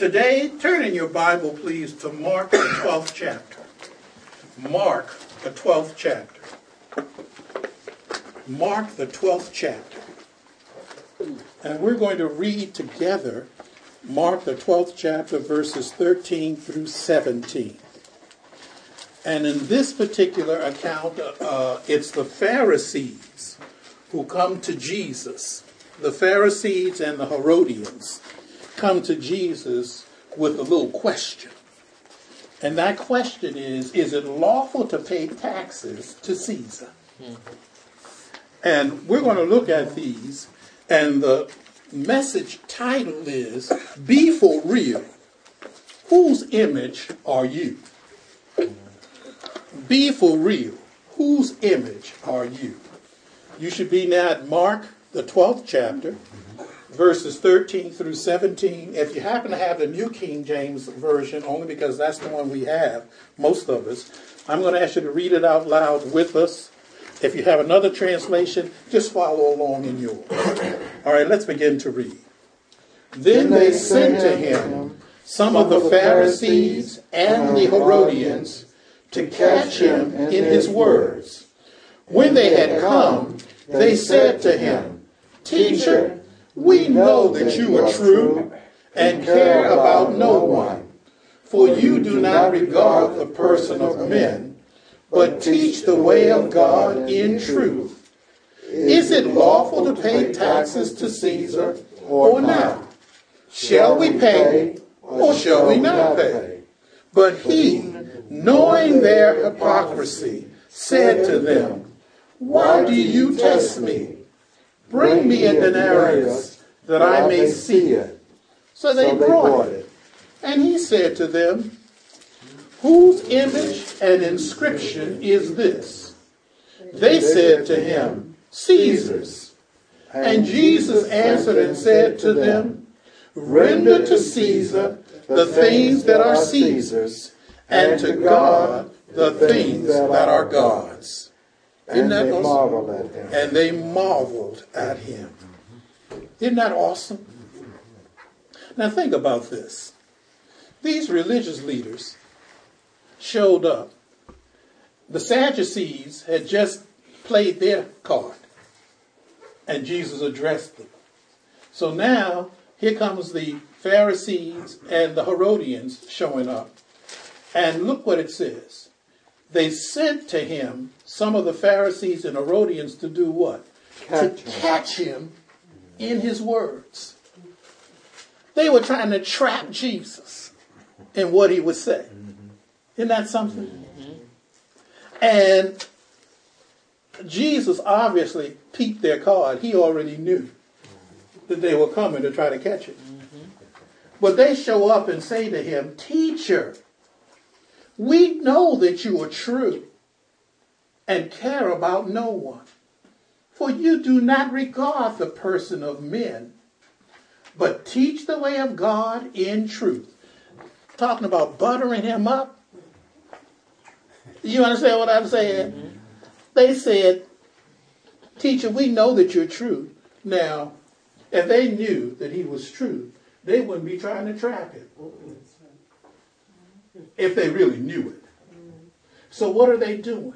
Today, turn in your Bible, please, to Mark, the 12th chapter. Mark, the 12th chapter. Mark, the 12th chapter. And we're going to read together Mark, the 12th chapter, verses 13 through 17. And in this particular account, uh, it's the Pharisees who come to Jesus. The Pharisees and the Herodians come to Jesus with a little question. And that question is Is it lawful to pay taxes to Caesar? And we're going to look at these. And the message title is Be for Real. Whose image are you? Be for real. Whose image are you? You should be now at Mark, the 12th chapter, verses 13 through 17. If you happen to have the New King James Version, only because that's the one we have, most of us, I'm going to ask you to read it out loud with us. If you have another translation, just follow along in yours. All right, let's begin to read. Then they sent to him some of the Pharisees and the Herodians to catch him in his words. When they had come, they said to him, Teacher, we know that you are true and care about no one, for you do not regard the person of men, but teach the way of God in truth. Is it lawful to pay taxes to Caesar or not? Shall we pay or shall we not pay? But he, knowing their hypocrisy, said to them, Why do you test me? Bring me a denarius that I may see it. So they brought it. And he said to them, Whose image and inscription is this? They said to him, Caesar's. And Jesus answered and said to them, Render to Caesar the things that are Caesar's, and to God the things that are God's. Isn't that awesome? And they marveled at him. Isn't that awesome? Now think about this. These religious leaders showed up. The Sadducees had just played their card, and Jesus addressed them. So now, here comes the Pharisees and the Herodians showing up. And look what it says. They sent to him some of the Pharisees and Herodians to do what? Catch to catch him in his words. They were trying to trap Jesus in what he would say. Isn't that something? And Jesus obviously peeped their card. He already knew that they were coming to try to catch it. Mm-hmm. But they show up and say to him, Teacher, we know that you are true and care about no one. For you do not regard the person of men, but teach the way of God in truth. Talking about buttering him up. You understand what I'm saying? Mm-hmm. They said, Teacher, we know that you're true. Now, if they knew that he was true, they wouldn't be trying to trap him if they really knew it. So what are they doing?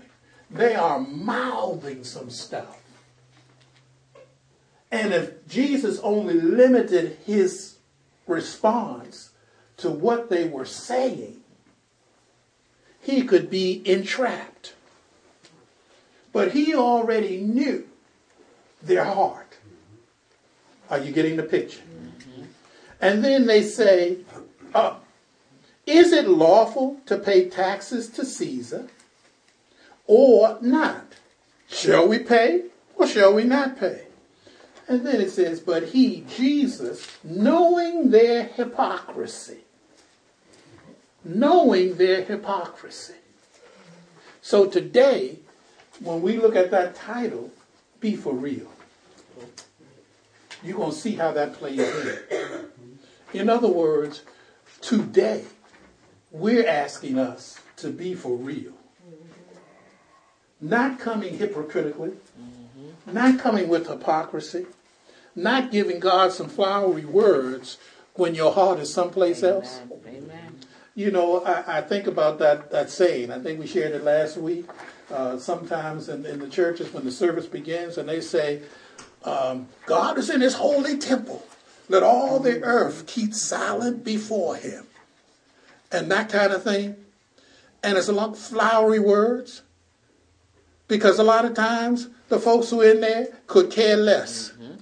They are mouthing some stuff. And if Jesus only limited his response to what they were saying, he could be entrapped. But he already knew their heart. Are you getting the picture? Mm-hmm. And then they say, uh, is it lawful to pay taxes to Caesar or not? Shall we pay or shall we not pay? And then it says, But he, Jesus, knowing their hypocrisy, knowing their hypocrisy. So today, when we look at that title, Be For Real, you're going to see how that plays in. In other words, today, we're asking us to be for real. Not coming hypocritically, not coming with hypocrisy, not giving God some flowery words, when your heart is someplace Amen. else? Amen. You know, I, I, think about that, that saying. I think we shared it last week. Uh, sometimes in, in, the churches when the service begins and they say, um, God is in his holy temple. Let all the earth keep silent before him. And that kind of thing. And it's a lot of flowery words. Because a lot of times the folks who are in there could care less. Mm-hmm.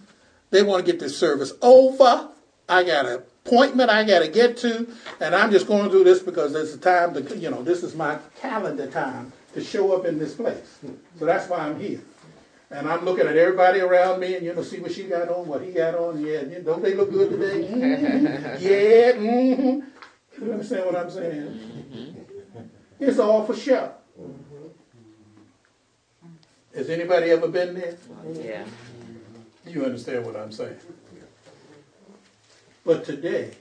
They want to get this service over. I got an appointment I got to get to, and I'm just going to do this because there's a time to, you know, this is my calendar time to show up in this place. So that's why I'm here. And I'm looking at everybody around me, and you know, see what she got on, what he got on. Yeah, don't they look good today? Mm-hmm. Yeah. Mm-hmm. You understand what I'm saying? It's all for show. Has anybody ever been there? Yeah. You understand what I'm saying? But today,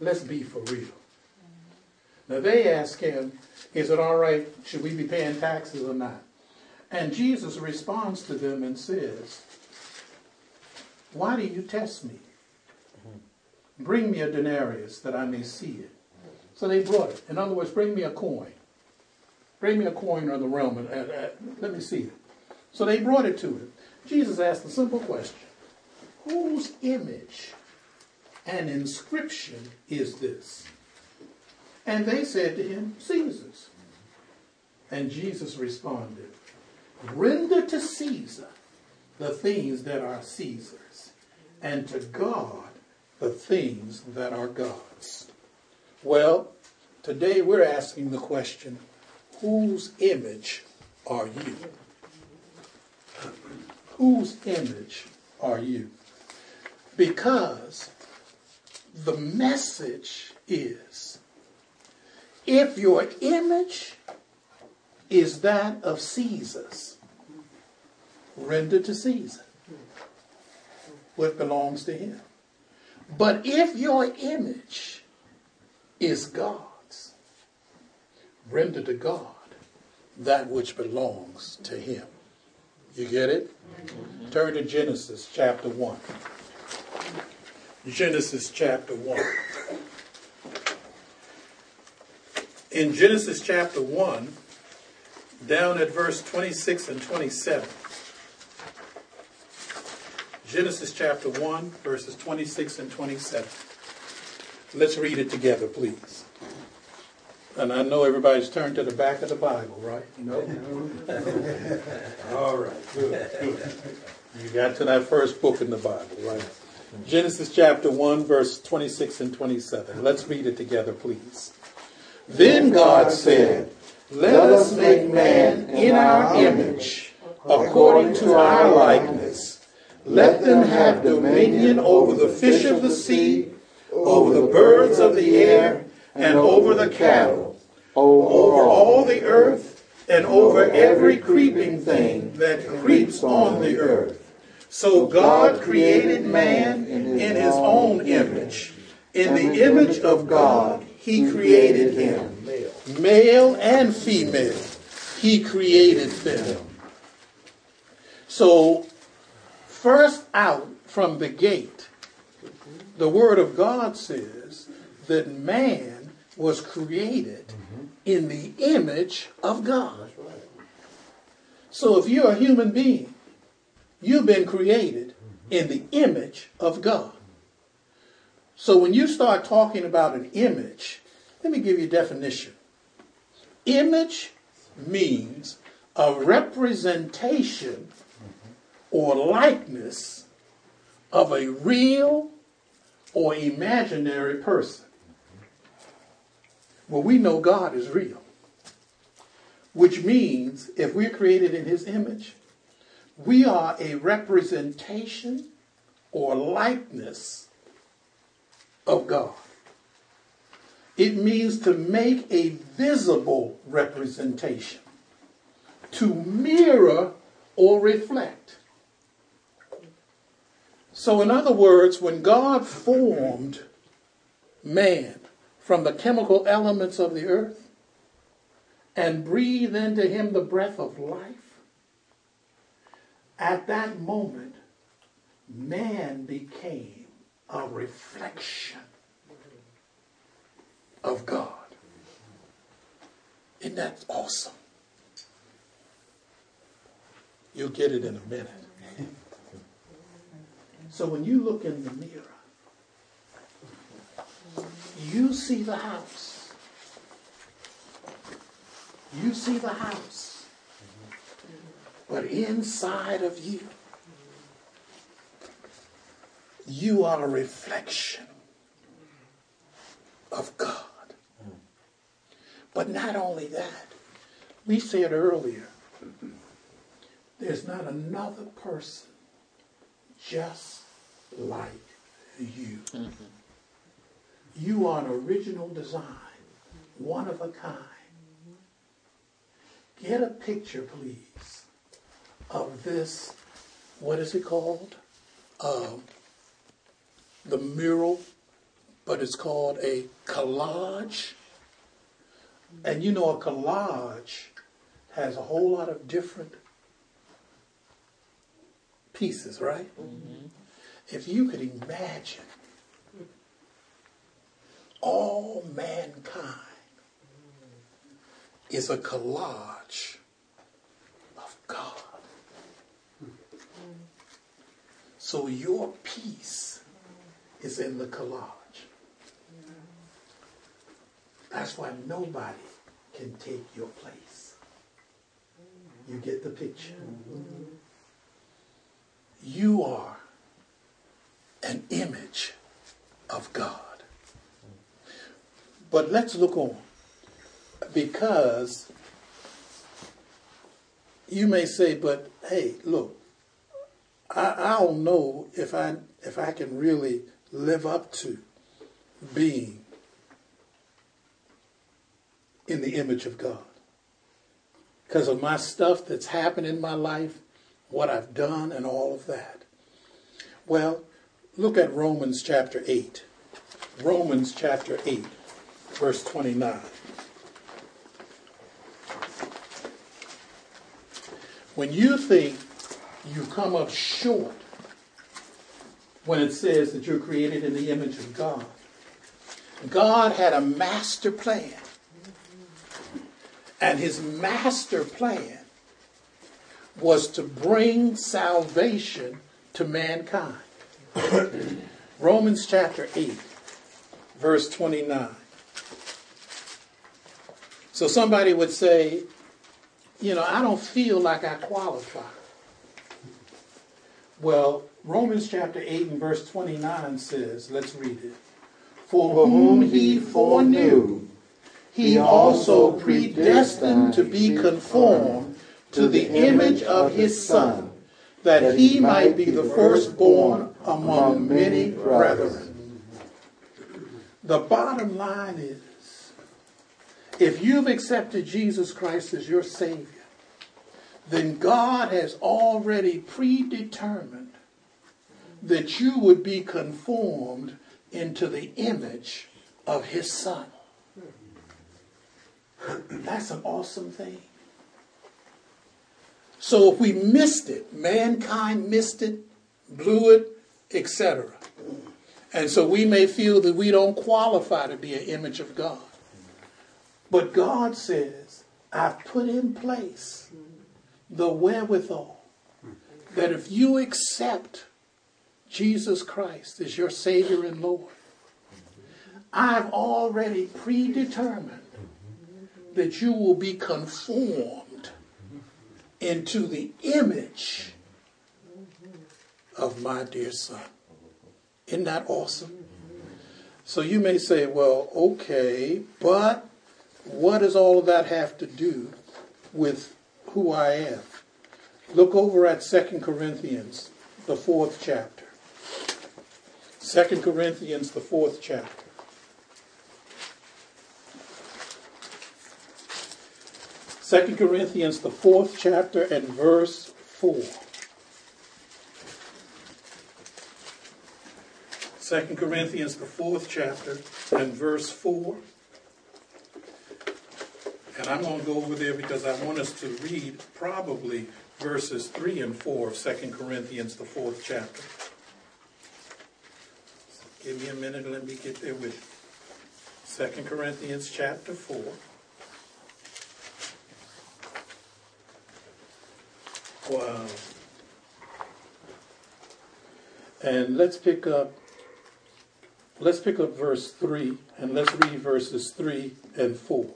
let's be for real. Now they ask him, is it all right, should we be paying taxes or not? And Jesus responds to them and says, Why do you test me? Bring me a denarius that I may see it. So they brought it. In other words, bring me a coin. Bring me a coin of the realm and, and, and let me see it. So they brought it to him. Jesus asked a simple question Whose image and inscription is this? And they said to him, Caesar's. And Jesus responded, Render to Caesar the things that are Caesar's, and to God the things that are God's. Well, today we're asking the question whose image are you? Whose image are you? Because the message is if your image is that of Caesar's, render to Caesar what belongs to him. But if your image is God's, render to God that which belongs to him. You get it? Turn to Genesis chapter 1. Genesis chapter 1. In Genesis chapter 1, down at verse 26 and 27. Genesis chapter 1, verses 26 and 27. Let's read it together, please. And I know everybody's turned to the back of the Bible, right? No? All right, good, good. You got to that first book in the Bible, right? Genesis chapter 1, verse 26 and 27. Let's read it together, please. Then God said, Let us make man in our image, according to our likeness. Let them have dominion over the fish of the sea, over the birds of the air, and over the cattle over all the earth and over every creeping thing that creeps on the earth. So God created man in his own image. In the image of God, he created him. Male and female, he created them. So, first out from the gate, the Word of God says that man was created mm-hmm. in the image of God. So if you're a human being, you've been created mm-hmm. in the image of God. So when you start talking about an image, let me give you a definition. Image means a representation or likeness of a real or imaginary person. Well, we know God is real, which means if we're created in his image, we are a representation or likeness of God. It means to make a visible representation, to mirror or reflect. So, in other words, when God formed man, from the chemical elements of the earth and breathed into him the breath of life, at that moment, man became a reflection of God. Isn't that awesome? You'll get it in a minute. So when you look in the mirror, you see the house. You see the house. But inside of you, you are a reflection of God. But not only that, we said earlier, there's not another person just like you. Mm-hmm. You are an original design, one of a kind. Get a picture, please, of this, what is it called? Um, the mural, but it's called a collage. And you know, a collage has a whole lot of different pieces, right? Mm-hmm. If you could imagine all mankind is a collage of God. So your piece is in the collage. That's why nobody can take your place. You get the picture. You are an image of God. But let's look on. Because you may say, but hey, look, I, I don't know if I if I can really live up to being in the image of God. Because of my stuff that's happened in my life, what I've done, and all of that. Well, look at Romans chapter 8. Romans chapter 8 verse 29. When you think you come up short when it says that you're created in the image of God, God had a master plan. And his master plan was to bring salvation to mankind. Romans chapter 8, verse 29. So somebody would say, you know, I don't feel like I qualify. Well, Romans chapter 8 and verse 29 says, let's read it. For whom he foreknew, he also predestined to be conformed to the image of his Son, that he might be the firstborn among many brethren. The bottom line is, if you've accepted Jesus Christ as your Savior, then God has already predetermined that you would be conformed into the image of His Son. That's an awesome thing. So if we missed it, mankind missed it, blew it, etc. And so we may feel that we don't qualify to be an image of God. But God says, I've put in place the wherewithal that if you accept Jesus Christ as your Savior and Lord, I've already predetermined that you will be conformed into the image of my dear Son. Isn't that awesome? So you may say, well, okay, but what does all of that have to do with who I am? Look over at 2 Corinthians, the fourth chapter. 2 Corinthians, the fourth chapter. Second Corinthians, the fourth chapter, and verse 4. 2 Corinthians, the fourth chapter, and verse 4. And I'm going to go over there because I want us to read probably verses 3 and 4 of 2 Corinthians, the fourth chapter. Give me a minute and let me get there with you. Second Corinthians chapter 4. Wow. And let's pick up let's pick up verse 3 and let's read verses 3 and 4.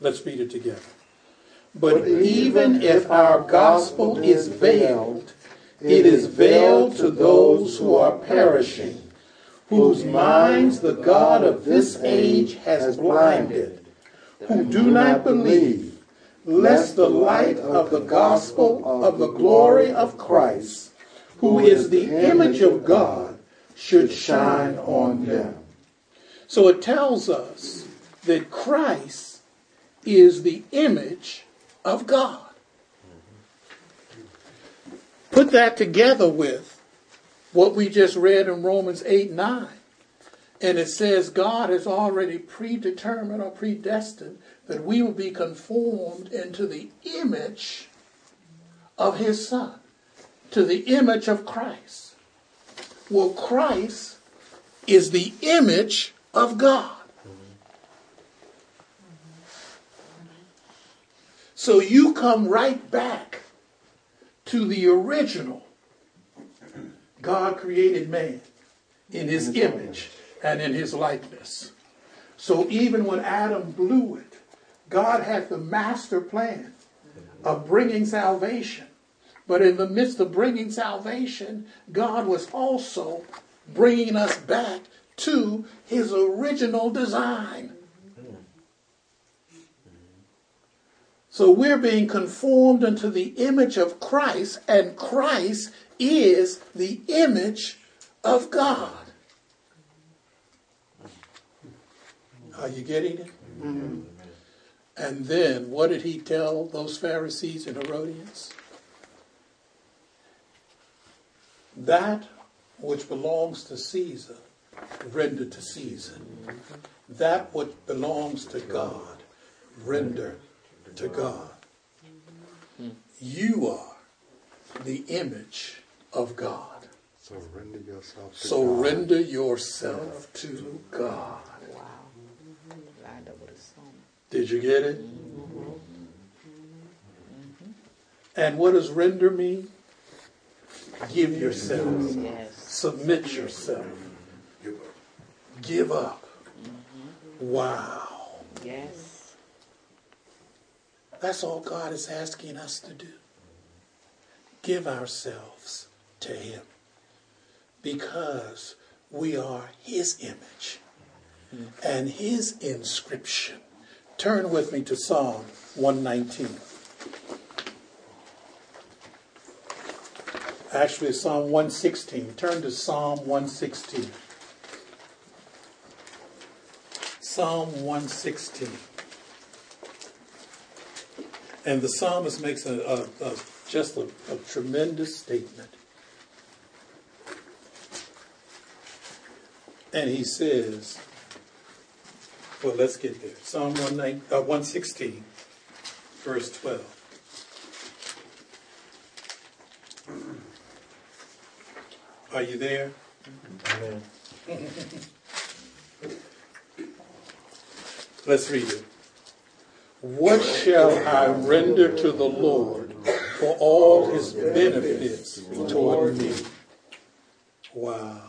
Let's read it together. But, but even if our gospel is veiled, it is veiled to those who are perishing, whose minds the God of this age has blinded, who do not believe, lest the light of the gospel of the glory of Christ, who is the image of God, should shine on them. So it tells us that Christ is the image of God. Put that together with what we just read in Romans 8 9. And it says God has already predetermined or predestined that we will be conformed into the image of his Son, to the image of Christ. Well, Christ is the image of God. So you come right back to the original. God created man in his image and in his likeness. So even when Adam blew it, God had the master plan of bringing salvation. But in the midst of bringing salvation, God was also bringing us back to his original design. So we're being conformed into the image of Christ, and Christ is the image of God. Are you getting it? Mm-hmm. And then what did he tell those Pharisees and Herodians? That which belongs to Caesar, render to Caesar. That which belongs to God, render to God. You are the image of God. Surrender yourself to Surrender God. yourself to God. Wow. Did you get it? And what does render mean? Give yourself. Yes. Submit yourself. Give up. Wow. Yes. That's all God is asking us to do. Give ourselves to Him because we are His image mm-hmm. and His inscription. Turn with me to Psalm 119. Actually, Psalm 116. Turn to Psalm 116. Psalm 116. And the psalmist makes a, a, a just a, a tremendous statement. And he says, well, let's get there. Psalm 116, uh, verse 12. Are you there? Let's read it. What shall I render to the Lord for all his benefits toward me? Wow.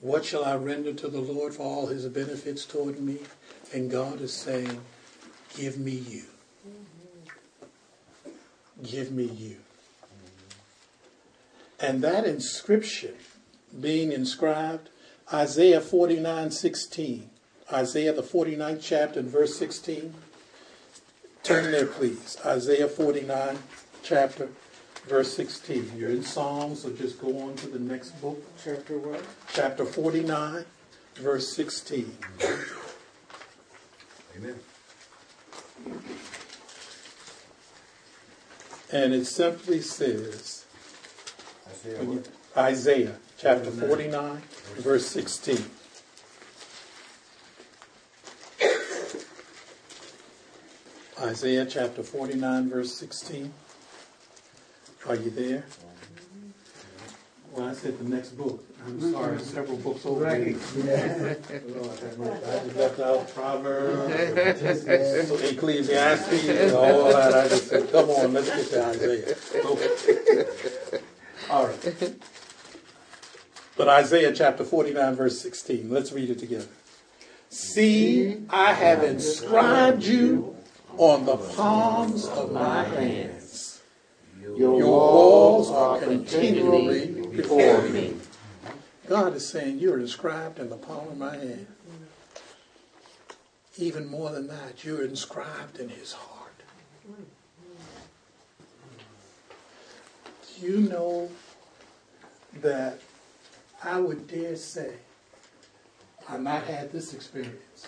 What shall I render to the Lord for all his benefits toward me? And God is saying, Give me you. Give me you. And that inscription being inscribed, Isaiah 49 16. Isaiah, the 49th chapter, and verse 16. Turn there, please. Isaiah 49, chapter, verse 16. You're in Psalms, so just go on to the next book. Chapter what? Chapter 49, verse 16. Amen. And it simply says Isaiah, Isaiah chapter 49, verse 16. Isaiah chapter 49, verse 16. Are you there? When I said the next book, I'm sorry, several books over. Right. Yeah. Lord. I just left out Proverbs, Ecclesiastes, and all that. I just said, come on, let's get to Isaiah. Okay. All right. But Isaiah chapter 49, verse 16. Let's read it together. See, I have inscribed you on the palms of my hands. Your walls are continually before me. God is saying, You're inscribed in the palm of my hand. Even more than that, you're inscribed in his heart. Do you know that I would dare say, I've not had this experience,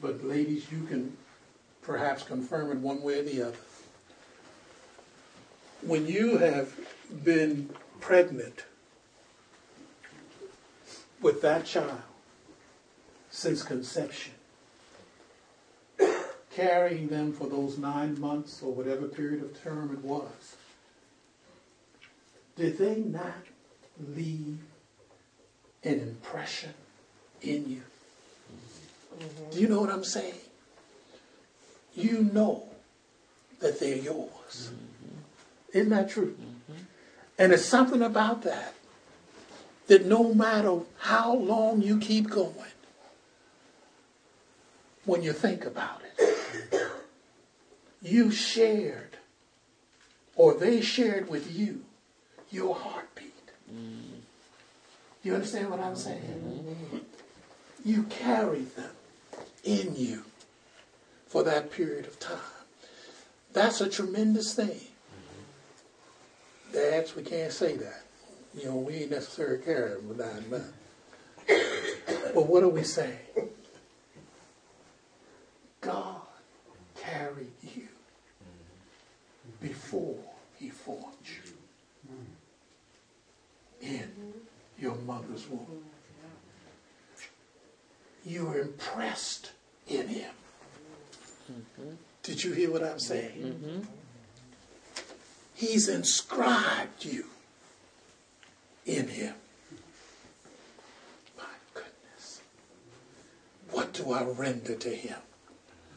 but ladies, you can perhaps confirm it one way or the other. When you have been pregnant with that child since conception, carrying them for those nine months or whatever period of term it was, did they not leave an impression in you? Mm-hmm. Do you know what I'm saying? You know that they're yours. Mm-hmm. Isn't that true? Mm-hmm. And it's something about that that no matter how long you keep going, when you think about it, you shared or they shared with you your heartbeat. You understand what I'm saying? You carried them in you for that period of time. That's a tremendous thing. Dads, we can't say that. You know, we ain't necessarily carrying them nine months. But what are we saying? God carried you before he formed you in your mother's womb. You were impressed in him. Did you hear what I'm saying? He's inscribed you in him. My goodness. What do I render to him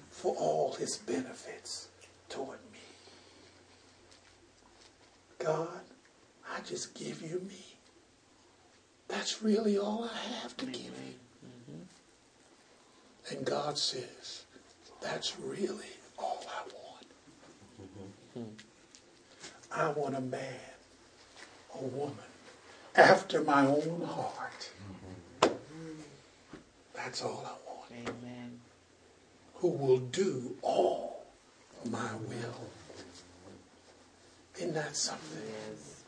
for all his benefits toward me? God, I just give you me. That's really all I have to give you. Mm-hmm. And God says, that's really all I want. Mm-hmm. I want a man, a woman, after my own heart. Mm-hmm. That's all I want. Amen. Who will do all my will. Isn't that something? Yes.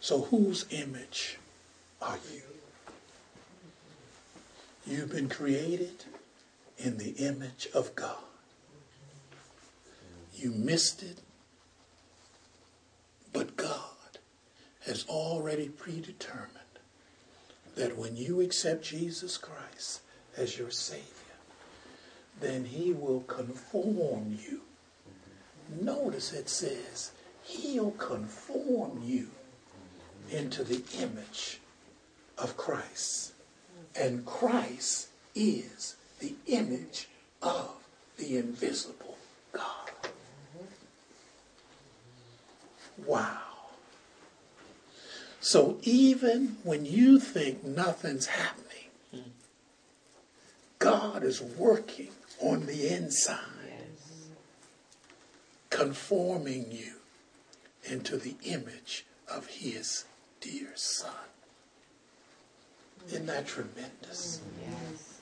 So whose image are you? You've been created in the image of God. You missed it, but God has already predetermined that when you accept Jesus Christ as your Savior, then He will conform you. Notice it says, He'll conform you into the image of Christ. And Christ is the image of the invisible God. Wow. So even when you think nothing's happening, God is working on the inside, conforming you into the image of his dear son. Isn't that tremendous? Yes.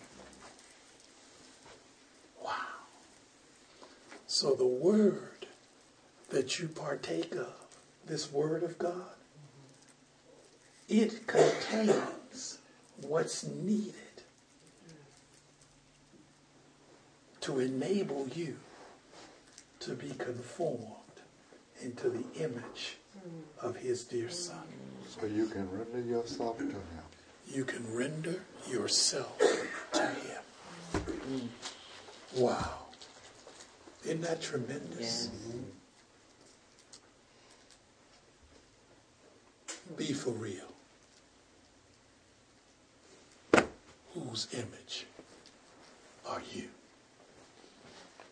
Wow. So the word that you partake of, this word of God, it contains what's needed to enable you to be conformed into the image hmm. of his dear son. So you can render yourself to him. You can render yourself to him. Wow. Isn't that tremendous? Be for real. Whose image